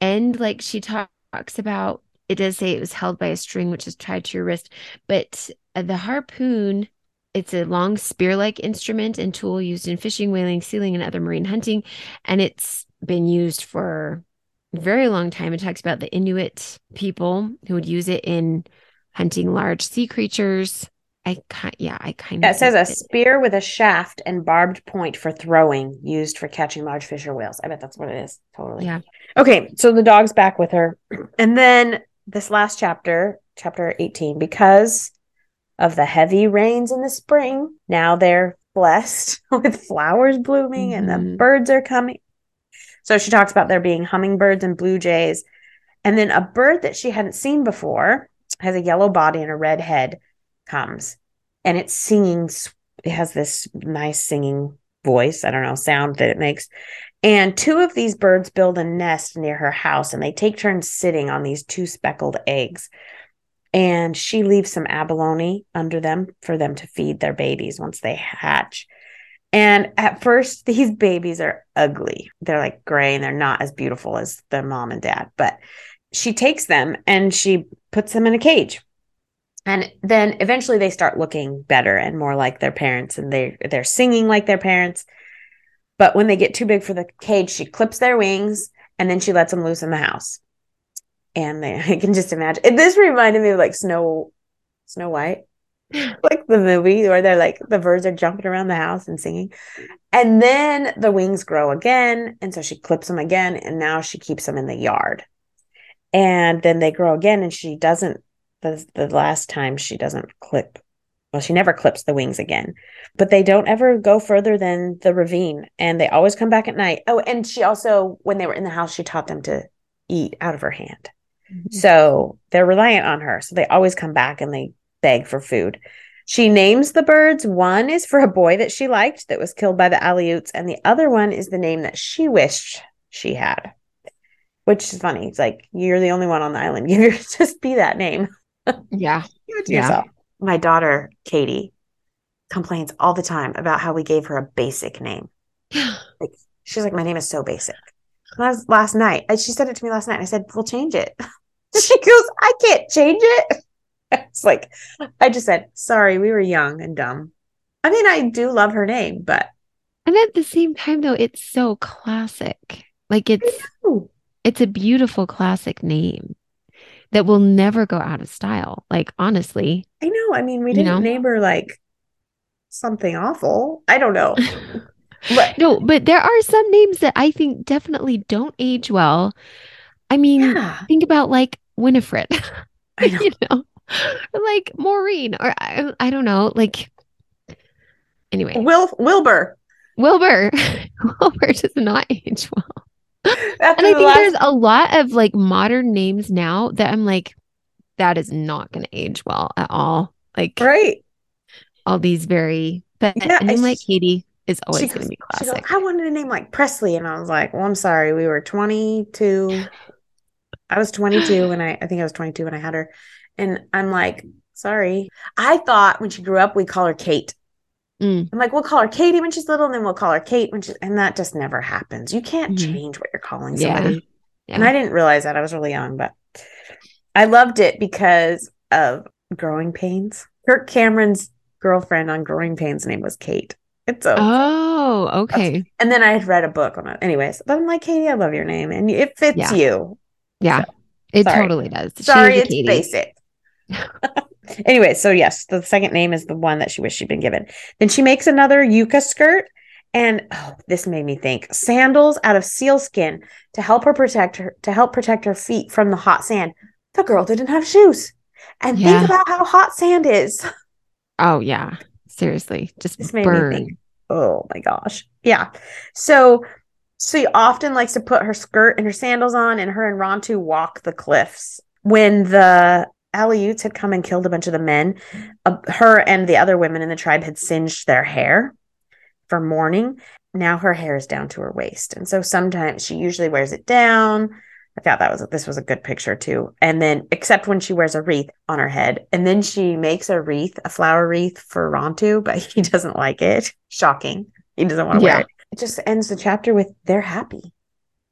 end, like she talks about. It does say it was held by a string, which is tied to your wrist, but Uh, the harpoon it's a long spear-like instrument and tool used in fishing, whaling, sealing, and other marine hunting, and it's been used for a very long time. It talks about the Inuit people who would use it in hunting large sea creatures. I kind yeah, I kind of. it says a spear with a shaft and barbed point for throwing, used for catching large fish or whales. I bet that's what it is. Totally. Yeah. Okay, so the dog's back with her, <clears throat> and then this last chapter, chapter eighteen, because of the heavy rains in the spring, now they're blessed <laughs> with flowers blooming mm-hmm. and the mm-hmm. birds are coming. So she talks about there being hummingbirds and blue jays, and then a bird that she hadn't seen before has a yellow body and a red head comes and it's singing it has this nice singing voice i don't know sound that it makes and two of these birds build a nest near her house and they take turns sitting on these two speckled eggs and she leaves some abalone under them for them to feed their babies once they hatch. And at first these babies are ugly. They're like gray and they're not as beautiful as their mom and dad. But she takes them and she puts them in a cage. And then eventually they start looking better and more like their parents and they they're singing like their parents. But when they get too big for the cage she clips their wings and then she lets them loose in the house and they, <laughs> i can just imagine It, this reminded me of like snow snow white <laughs> like the movie where they're like the birds are jumping around the house and singing. And then the wings grow again and so she clips them again and now she keeps them in the yard. And then they grow again and she doesn't the, the last time she doesn't clip well she never clips the wings again. But they don't ever go further than the ravine and they always come back at night. Oh and she also when they were in the house she taught them to eat out of her hand mm-hmm. so they're reliant on her so they always come back and they beg for food she names the birds one is for a boy that she liked that was killed by the Aleuts and the other one is the name that she wished she had which is funny. It's like you're the only one on the island. <laughs> You just be that name. Yeah. <laughs> yeah. Yourself. My daughter, Katie, complains all the time about how we gave her a basic name. <gasps> like she's like, My name is so basic. Last, last night, she said it to me last night. I said, We'll change it. <laughs> <laughs> she goes, I can't change it. <laughs> It's like, I just said, Sorry, we were young and dumb. I mean, I do love her name, but. And at the same time, though, it's so classic. Like it's it's a beautiful classic name that will never go out of style. Like honestly. I know. I mean, we didn't you know? name her like something awful. I don't know. <laughs> but no, but there are some names that I think definitely don't age well. I mean, yeah. think about like Winifred. <laughs> Know. you know, or like Maureen, or I, I don't know, like anyway. Will Wilbur. Wilbur. <laughs> Wilbur does not age well and I think last... there's a lot of like modern names now that I'm like, that is not going to age well at all. Like, right. All these very, but yeah, a name like Katie is always going to be classic. Goes, I wanted a name like Presley. And I was like, well, I'm sorry. We were 22. I was 22 when I, I think I was 22 when I had her. And I'm like, sorry. I thought when she grew up, we call her Kate. Mm. I'm like, we'll call her Katie when she's little, and then we'll call her Kate when she's, and that just never happens. You can't mm-hmm. change what you're calling somebody. Yeah. Yeah. And I didn't realize that I was really young, but I loved it because of Growing Pains. Kirk Cameron's girlfriend on Growing Pains' name was Kate. It's a oh okay. And then I had read a book on it, anyways. But I'm like, Katie, I love your name, and it fits yeah. you. Yeah, so, it sorry. totally does. Sorry, it's Katie. basic. <laughs> anyway, so yes, the second name is the one that she wished she'd been given. Then she makes another yucca skirt. And oh, this made me think sandals out of sealskin to help her protect her to help protect her feet from the hot sand. The girl didn't have shoes. And yeah. think about how hot sand is. <laughs> Oh yeah. Seriously. Just this burn. Oh my gosh. Yeah. So she often likes to put her skirt and her sandals on, and her and Rontu walk the cliffs. When the Aleuts had come and killed a bunch of the men, uh, her and the other women in the tribe had singed their hair for mourning. Now her hair is down to her waist. And so sometimes she usually wears it down. I thought that was this was a good picture too. And then except when she wears a wreath on her head. And then she makes a wreath, a flower wreath for Rontu, but <laughs> he doesn't like it. Shocking. He doesn't want to Yeah. wear it. It just ends the chapter with they're happy.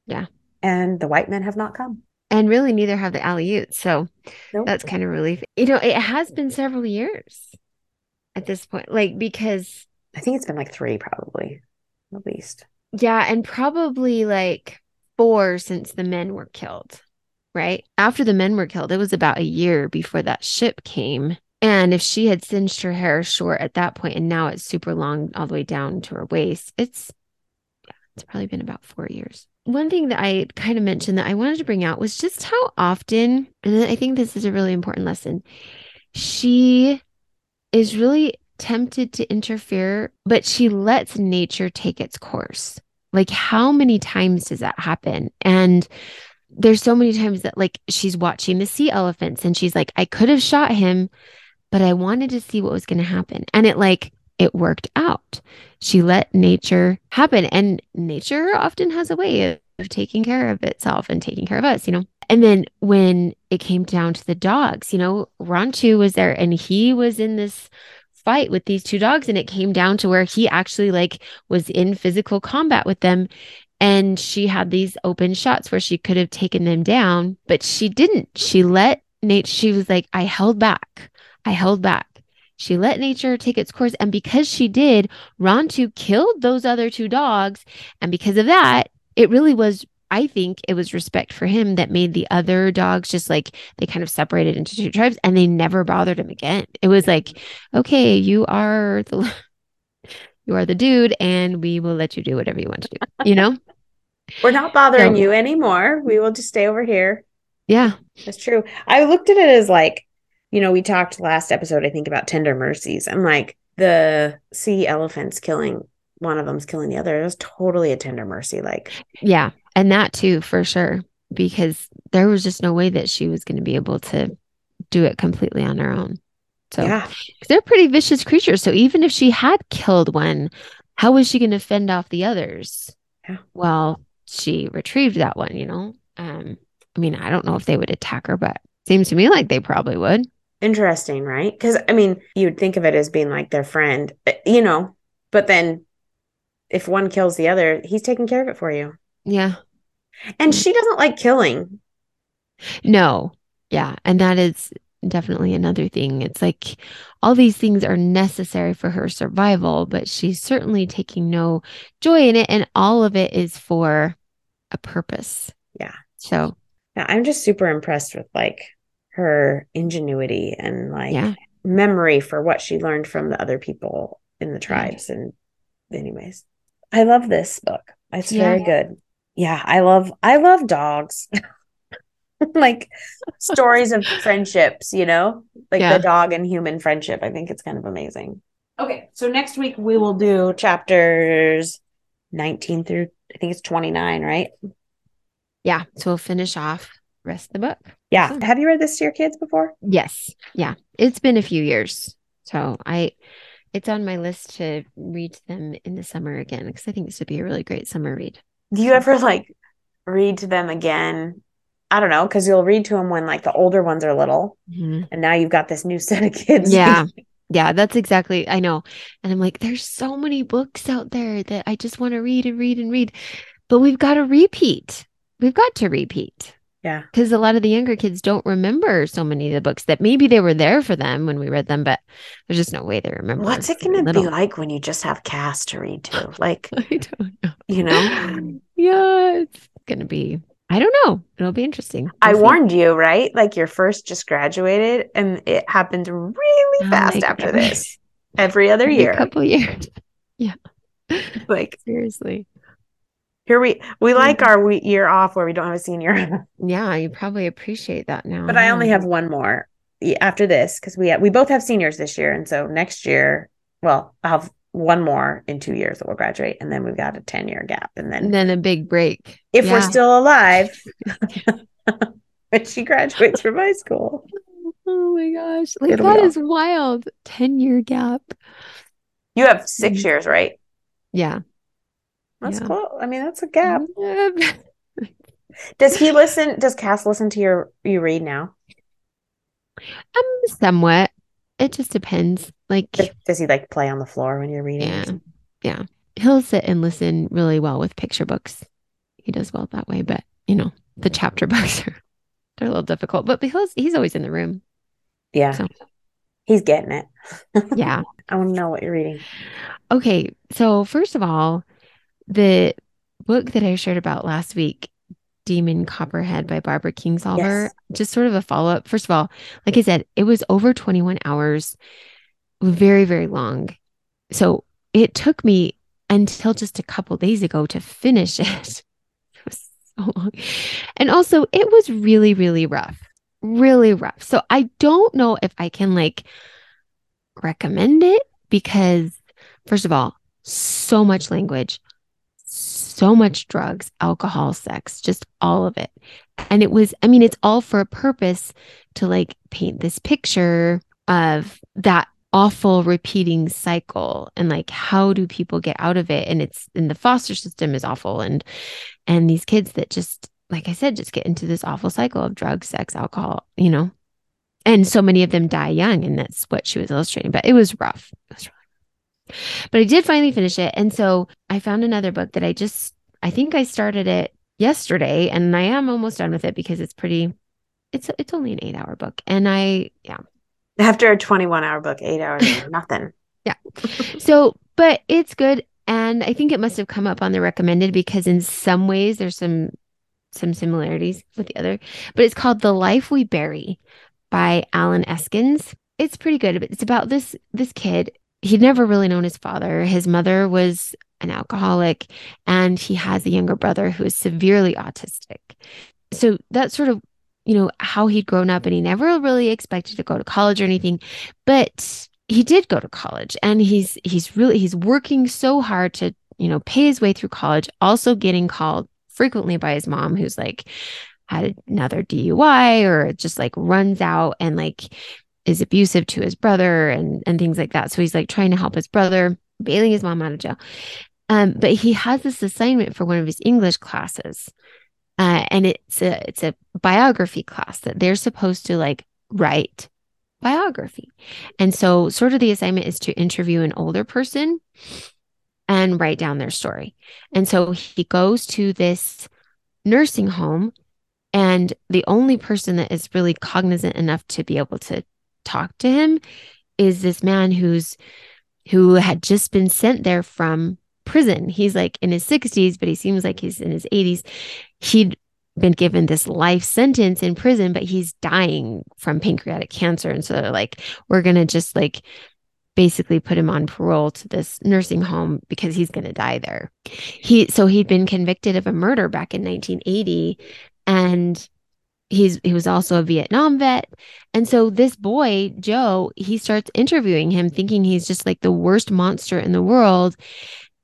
Yeah. And the white men have not come. And really, neither have the Aleuts. So Nope. that's kind of relief. You know, it has been several years at this point, like because I think it's been like three probably, at least. Yeah, and probably like four since the men were killed, right? After the men were killed, it was about a year before that ship came. And if she had singed her hair short at that point and now it's super long all the way down to her waist, it's it's probably been about four years. One thing that I kind of mentioned that I wanted to bring out was just how often, and I think this is a really important lesson, she is really tempted to interfere, but she lets nature take its course. Like, how many times does that happen? And there's so many times that, like, she's watching the sea elephants and she's like, I could have shot him, but I wanted to see what was going to happen. And it, like, it worked out. She let nature happen. And nature often has a way of, taking care of itself and taking care of us, you know? And then when it came down to the dogs, you know, Rontu was there and he was in this fight with these two dogs and it came down to where he actually like was in physical combat with them and she had these open shots where she could have taken them down but she didn't she let nate she was like i held back i held back she let nature take its course and because she did rontu killed those other two dogs and because of that it really was I think it was respect for him that made the other dogs just like they kind of separated into two tribes and they never bothered him again. It was like, okay, you are the <laughs> you are the dude and we will let you do whatever you want to do. You know? <laughs> We're not bothering you anymore. We will just stay over here. yeah. That's true. I looked at it as like, you know, we talked last episode, I think, about tender mercies and like the sea elephants killing one of them's killing the other. It was totally a tender mercy. Like, Yeah. And that too, for sure. Because there was just no way that she was going to be able to do it completely on her own. So yeah, they're pretty vicious creatures. So even if she had killed one, how was she going to fend off the others? Yeah. Well, she retrieved that one, you know? Um, I mean, I don't know if they would attack her, but seems to me like they probably would. Interesting, right? Because I mean, you'd think of it as being like their friend, uh, you know, but then if one kills the other, he's taking care of it for you. Yeah. And she doesn't like killing. No. Yeah. And that is definitely another thing. It's like all these things are necessary for her survival, but she's certainly taking no joy in it. And all of it is for a purpose. Yeah. So, Yeah, I'm just super impressed with like her ingenuity and like yeah. memory for what she learned from the other people in the tribes. And anyways, I love this book. It's Yeah. very good. Yeah, I love I love dogs. <laughs> like stories of friendships, you know, like Yeah. the dog and human friendship. I think it's kind of amazing. Okay, so next week we will do chapters 19 through I think it's 29, right? Yeah. So we'll finish off rest of the book. Yeah. Have you read this to your kids before? Yes. Yeah. It's been a few years. So I it's on my list to read to them in the summer again because I think this would be a really great summer read. Do you ever like read to them again? I don't know, because you'll read to them when like the older ones are little, mm-hmm. and now you've got this new set of kids. Yeah. <laughs> Yeah, that's exactly. I know. And I'm like, there's so many books out there that I just want to read and read and read. But we've got to repeat. We've got to repeat yeah. because a lot of the younger kids don't remember so many of the books that maybe they were there for them when we read them, but there's just no way they remember. What's it going to be like when you just have Cass to read to? <laughs> Like, I don't know. you know, <gasps> Yeah, it's going to be, I don't know. It'll be interesting. I We'll see. warned you, right? Like your first just graduated, and it happened really Oh, fast <laughs> after every- this. Every other Every year, couple years. <laughs> Yeah. Like Seriously. Here we we like our we- year off where we don't have a senior, <laughs> Yeah, you probably appreciate that now. but I only have one more after this because we have, we both have seniors this year, and so next year, well, I'll have one more in two years that will graduate, and then we've got a 10 year gap. And then, And then a big break. if we're still alive, <laughs> <laughs> when she graduates from high school, Oh my gosh. Like It'll that is wild. 10 year gap. you have 6 Mhm. years, right? Yeah. That's Yeah. cool. I mean, that's a gap. <laughs> Does he listen? Does Cass listen to your you read now? Um, somewhat. It just depends. Like Does, does he like play on the floor when you're reading? Yeah. Yeah. He'll sit and listen really well with picture books. He does well that way, but you know, the chapter <laughs> books are they're a little difficult. But because he's always in the room. Yeah. So- He's getting it. <laughs> Yeah. I want to know what you're reading. Okay. So first of all, the book that I shared about last week, Demon Copperhead by Barbara Kingsolver, Yes. just sort of a follow-up. First of all, like I said, it was over 21 hours, very, very long. So it took me until just a couple days ago to finish it. <laughs> It was so long. And also, it was really, really rough. Really rough. So I don't know if I can like recommend it because, first of all, so much language, so much drugs, alcohol, sex, just all of it. And it was, I mean, it's all for a purpose to like paint this picture of that awful repeating cycle and like how do people get out of it? And it's and the foster system is awful. And and these kids that just like i said just get into this awful cycle of drugs sex alcohol you know? And so many of them die young and that's what she was illustrating but it was rough. It was really but i did finally finish it and so i found another book that i just i think i started it yesterday and i am almost done with it because it's pretty it's it's only an eight hour book and i yeah After a 21 hour book, eight hours, <laughs> nothing. yeah. So, but it's good. And I think it must have come up on the recommended because in some ways there's some some similarities with the other. But it's called The Life We Bury by Allen Eskins. It's pretty good. But it's about this this kid. He'd never really known his father. His mother was an alcoholic, and he has a younger brother who is severely autistic. So that's sort of, you know, how he'd grown up, and he never really expected to go to college or anything. But he did go to college and he's he's really he's working so hard to you know pay his way through college also getting called frequently by his mom who's like had another DUI or just like runs out and like is abusive to his brother and and things like that so he's like trying to help his brother bailing his mom out of jail um but he has this assignment for one of his English classes uh, and it's a it's a biography class that they're supposed to like write biography. And so, sort of, the assignment is to interview an older person and write down their story. And so, he goes to this nursing home, and the only person that is really cognizant enough to be able to talk to him is this man who's who had just been sent there from prison. He's like in his 60s, but he seems like he's in his 80s. He'd been given this life sentence in prison, but he's dying from pancreatic cancer. And so they're like, we're going to just like basically put him on parole to this nursing home because he's going to die there. He, so he'd been convicted of a murder back in 1980 and he's, he was also a Vietnam vet. And so this boy, Joe, he starts interviewing him thinking he's just like the worst monster in the world.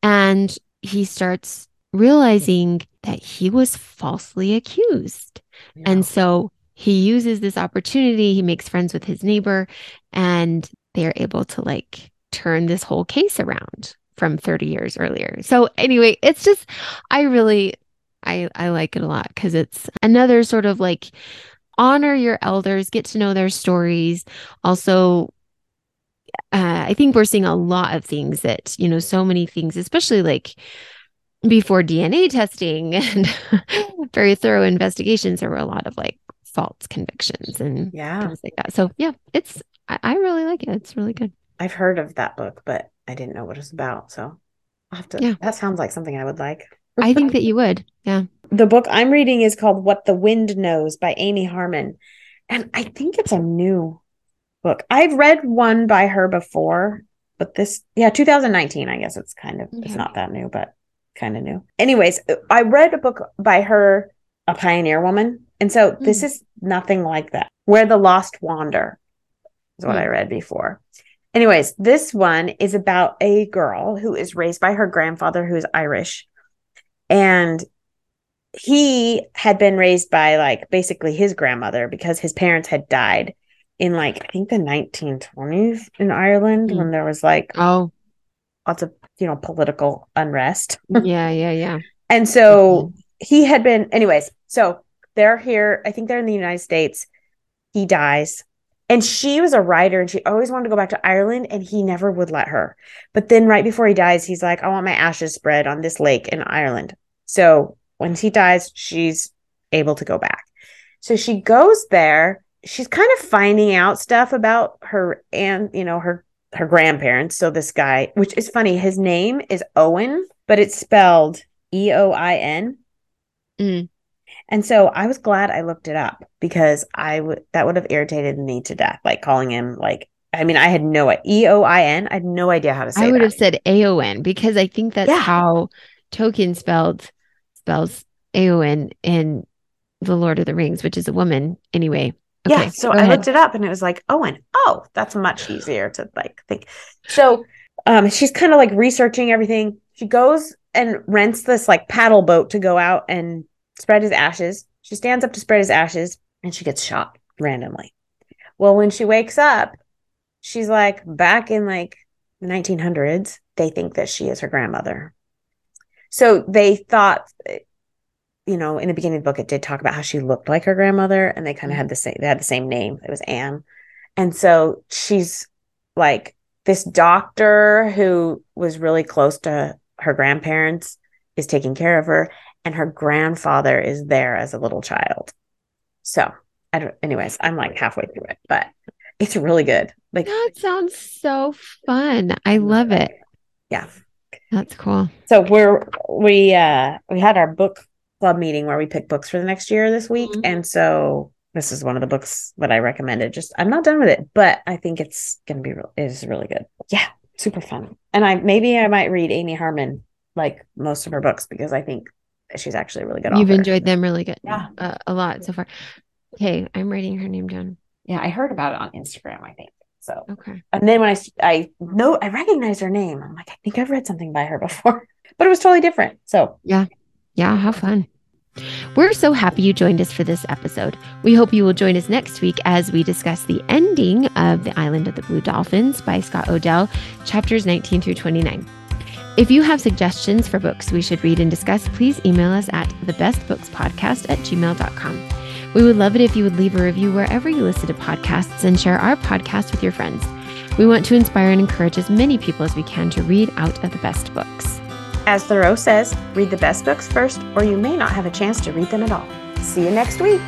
And he starts realizing that he was falsely accused. And so he uses this opportunity, he makes friends with his neighbor, and they're able to like turn this whole case around from 30 years earlier. So anyway, it's just I really I I like it a lot cuz it's another sort of like honor your elders, get to know their stories. Also uh, I think we're seeing a lot of things that, you know, so many things, especially like before DNA testing <laughs> and very thorough investigations, there were a lot of like false convictions and yeah, things like that. So yeah, it's I, I really like it. It's really good. I've heard of that book, but I didn't know what it's about. So I'll have to. Yeah. That sounds like something I would like. I think that you would. Yeah. The book I'm reading is called What the Wind Knows by Amy Harmon. And I think it's a new book. I've read one by her before, but this, yeah, 2019, I guess it's kind of, it's not that new, but kind of new. Anyways, I read a book by her, A Pioneer Woman. And so this Hmm. is nothing like that. Where the Lost Wander is what Hmm. I read before. Anyways, this one is about a girl who is raised by her grandfather who is Irish. And he had been raised by like basically his grandmother because his parents had died in like I think the 1920s in Ireland Mm. when there was like Oh, lots of you know political unrest. <laughs> yeah, yeah, yeah. And so he had been, anyways. So they're here. I think they're in the United States. He dies. And she was a writer and she always wanted to go back to Ireland and he never would let her. But then right before he dies, he's like, I want my ashes spread on this lake in Ireland. So when he dies, she's able to go back. So she goes there. She's kind of finding out stuff about her and, you know, her her grandparents. So this guy, which is funny, his name is Owen, but it's spelled E O I N. Mm. And so I was glad I looked it up because I would that would have irritated me to death, like calling him like I mean I had no E O I N. I had no idea how to say it. I would that. have said Eowyn because I think that's Yeah. how Tolkien spelled spells Eowyn in The Lord of the Rings, which is a woman anyway. yeah. So I ahead. looked it up and it was like Owen. Oh, that's much easier to like think. So um she's kind of like researching everything. She goes and rents this like paddle boat to go out and spread his ashes. She stands up to spread his ashes and she gets shot randomly. Well, when she wakes up, she's like back in like the 1900s. They think that she is her grandmother. So they thought, you know, in the beginning of the book, it did talk about how she looked like her grandmother, and they kind of had the same. They had the same name. It was Anne, and so she's like this doctor who was really close to her grandparents is taking care of her, and her grandfather is there as a little child. So I don't. Anyways, I'm like halfway through it, but it's really good. Like That sounds so fun. I love it. Yeah. That's cool. So we're we uh we had our book club meeting where we picked books for the next year this week, Mhm. and so this is one of the books that I recommended. Just I'm not done with it, but I think it's gonna be real. It is really good. Yeah, super fun. And I maybe I might read Amy Harmon like most of her books because I think she's actually a really good. You've author. enjoyed them really good. Yeah. Uh, a lot so far. Okay, I'm writing her name down. Yeah, I heard about it on Instagram. I think so. Okay. And then when I I know I recognize her name, I'm like I think I've read something by her before, <laughs> but it was totally different. So Yeah, yeah. have fun. We're so happy you joined us for this episode. We hope you will join us next week as we discuss the ending of The Island of the Blue Dolphins by Scott O'Dell, chapters 19 through 29. If you have suggestions for books we should read and discuss, please email us at thebestbookspodcast at gmail.com. We would love it if you would leave a review wherever you listen to podcasts and share our podcast with your friends. We want to inspire and encourage as many people as we can to read out of the best books. As Thoreau says, read the best books first, or you may not have a chance to read them at all. See you next week.